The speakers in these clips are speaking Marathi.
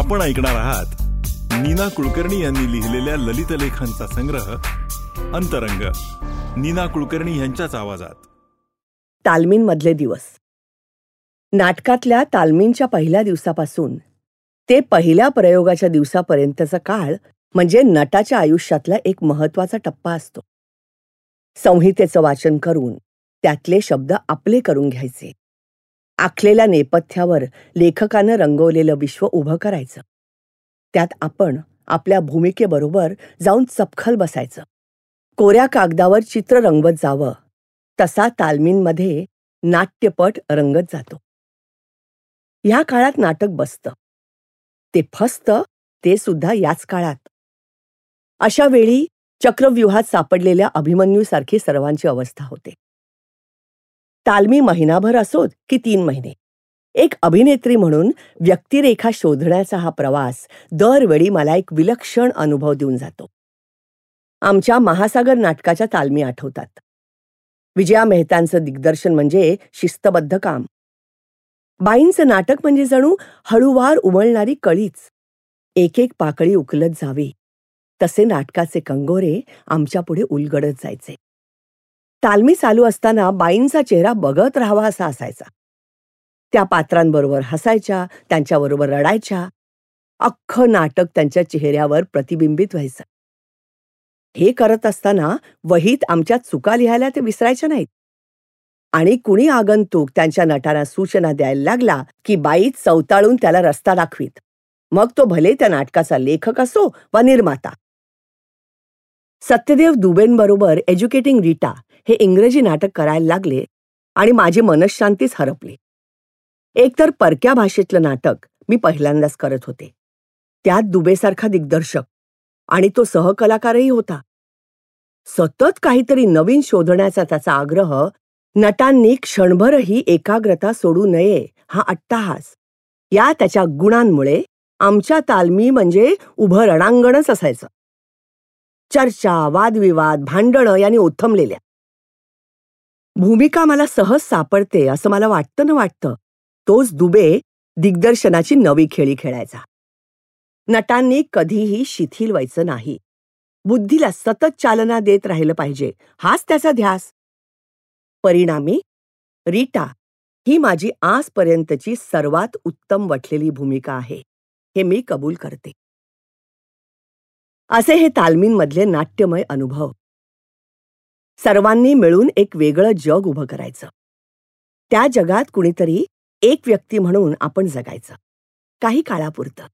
आपण ऐकणार आहात नीना कुलकर्णी यांनी लिहिलेल्या ललित लेखांचा संग्रह अंतरंग. नीना कुलकर्णी यांच्याच आवाजात. तालमींमधले दिवस. नाटकातल्या तालमींच्या पहिल्या दिवसापासून ते पहिल्या प्रयोगाच्या दिवसापर्यंतचा काळ म्हणजे नटाच्या आयुष्यातला एक महत्त्वाचा टप्पा असतो. संहितेचं वाचन करून त्यातले शब्द आपले करून घ्यायचे. आखलेल्या नेपथ्यावर लेखकानं रंगवलेलं विश्व उभं करायचं. त्यात आपण आपल्या भूमिकेबरोबर जाऊन चपखल बसायचं. कोऱ्या कागदावर चित्र रंगवत जावं तसा तालमींमध्ये नाट्यपट रंगत जातो. ह्या काळात नाटक बसतं. ते फसतं ते सुद्धा याच काळात. अशा वेळी चक्रव्यूहात सापडलेल्या अभिमन्यूसारखी सर्वांची अवस्था होते. तालमी महिनाभर असोत की तीन महिने. एक अभिनेत्री म्हणून व्यक्तिरेखा शोधण्याचा हा प्रवास दरवेळी मला एक विलक्षण अनुभव देऊन जातो. आमच्या महासागर नाटकाच्या तालमी आठवतात. विजया मेहतांचं दिग्दर्शन म्हणजे शिस्तबद्ध काम. बाईंचं नाटक म्हणजे जणू हळूवार उमळणारी कळीच. एक एक पाकळी उकलत जावी. तसे नाटकाचे कंगोरे आमच्या पुढे उलगडत जायचे. तालमी चालू असताना बाईंचा चेहरा बघत राहावा असा असायचा. त्या पात्रांबरोबर हसायच्या त्यांच्याबरोबर रडायच्या. अख्खं नाटक त्यांच्या चेहऱ्यावर प्रतिबिंबित व्हायचं. हे करत असताना वहीत आमच्या चुका लिहायला ते विसरायच्या नाहीत. आणि कुणी आगंतुक त्यांच्या नटाला सूचना द्यायला लागला की बाई चवताळून त्याला रस्ता दाखवीत. मग तो भले त्या नाटकाचा लेखक असो वा निर्माता. सत्यदेव दुबेंबरोबर एज्युकेटिंग रीटा हे इंग्रजी नाटक करायला लागले आणि माझी मनशांतीच हरपली. एकतर परक्या भाषेतलं नाटक मी पहिल्यांदाच करत होते. त्यात दुबेसारखा दिग्दर्शक आणि तो सहकलाकारही होता. सतत काहीतरी नवीन शोधण्याचा त्याचा आग्रह नटांनी क्षणभरही एकाग्रता सोडू नये हा अट्टाहास या त्याच्या गुणांमुळे आमच्या तालमी म्हणजे उभं रणांगणच असायचं. चर्चा वादविवाद भांडणं यांनी ओथमलेल्या भूमिका मला सहज सापडते असं मला वाटतं न वाटतं. तोच दुबे दिग्दर्शनाची नवी खेळी खेळायचा. नटांनी कधीही शिथिल व्हायचं नाही. बुद्धीला सतत चालना देत राहिलं पाहिजे. हाच त्याचा ध्यास. परिणामी रीटा ही माझी आजपर्यंतची सर्वात उत्तम वठलेली भूमिका आहे. हे मी कबूल करते. असे हे तालमींमधले नाट्यमय अनुभव. सर्वांनी मिळून एक वेगळं जग उभं करायचं. त्या जगात कुणीतरी एक व्यक्ती म्हणून आपण जगायचं. काही काळापुरतं.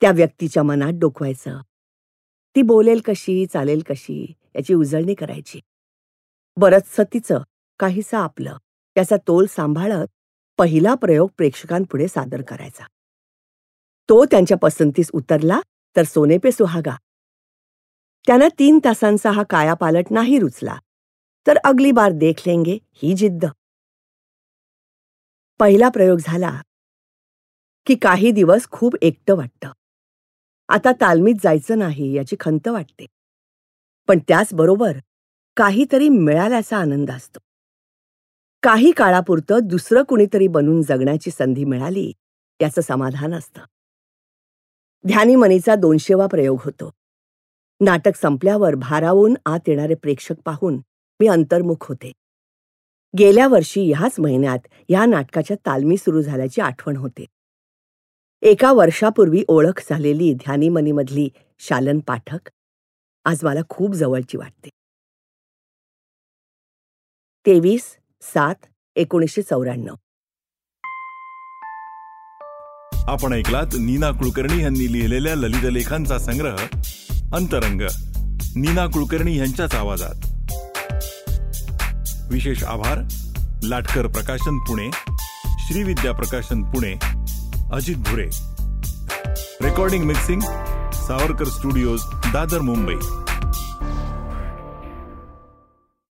त्या व्यक्तीच्या मनात डोकवायचं. ती बोलेल कशी चालेल कशी याची उजळणी करायची. बरंचसं तिचं काहीसं आपलं त्याचा तोल सांभाळत पहिला प्रयोग प्रेक्षकांपुढे सादर करायचा. तो त्यांच्या पसंतीस उतरला तर सोने पे सुहागा. त्यानं तीन तासांचा हा कायापालट नाही रुचला. तर अगली बार देख लेंगे ही जिद्द. पहिला प्रयोग झाला की काही दिवस खूप एकटं वाटतं. आता तालमीत जायचं नाही याची खंत वाटते. पण त्याचबरोबर काहीतरी मिळाल्याचा आनंद असतो. काही काळापुरतं दुसरं कुणीतरी बनून जगण्याची संधी मिळाली याचं समाधान असतं. ध्यानीमनीचा दोनशेवा प्रयोग होतो. नाटक संपल्यावर भारावून आत येणारे प्रेक्षक पाहून मी अंतर्मुख होते. गेल्या वर्षी ह्याच महिन्यात या नाटकाच्या तालमी सुरू झाल्याची आठवण होते. एका वर्षापूर्वी ओळख झालेली ध्यानीमनीमधली शालन पाठक आज मला खूप जवळची वाटते. तेवीस सात एकोणीसशे चौऱ्याण्णव. आपण ऐकलात नीना कुलकर्णी यांनी लिहिलेल्या ललित लेखांचा संग्रह अंतरंग. नीना कुलकर्णी यांच्याच आवाजात. विशेष आभार Latkar Prakashan Pune Shrividya Prakashan Pune Ajit Bhure. Recording mixing Savarkar studios Dadar Mumbai.